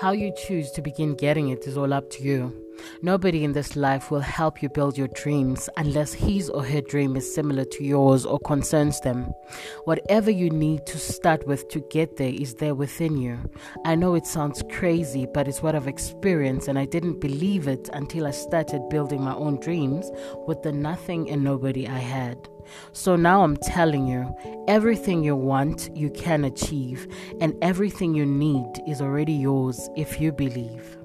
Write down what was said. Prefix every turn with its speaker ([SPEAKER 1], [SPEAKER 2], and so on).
[SPEAKER 1] How you choose to begin getting it is all up to you. Nobody in this life will help you build your dreams unless his or her dream is similar to yours or concerns them. Whatever you need to start with to get there is there within you. I know it sounds crazy, but it's what I've experienced, and I didn't believe it until I started building my own dreams with the nothing and nobody I had. So now I'm telling you, everything you want, you can achieve, and everything you need is already yours if you believe.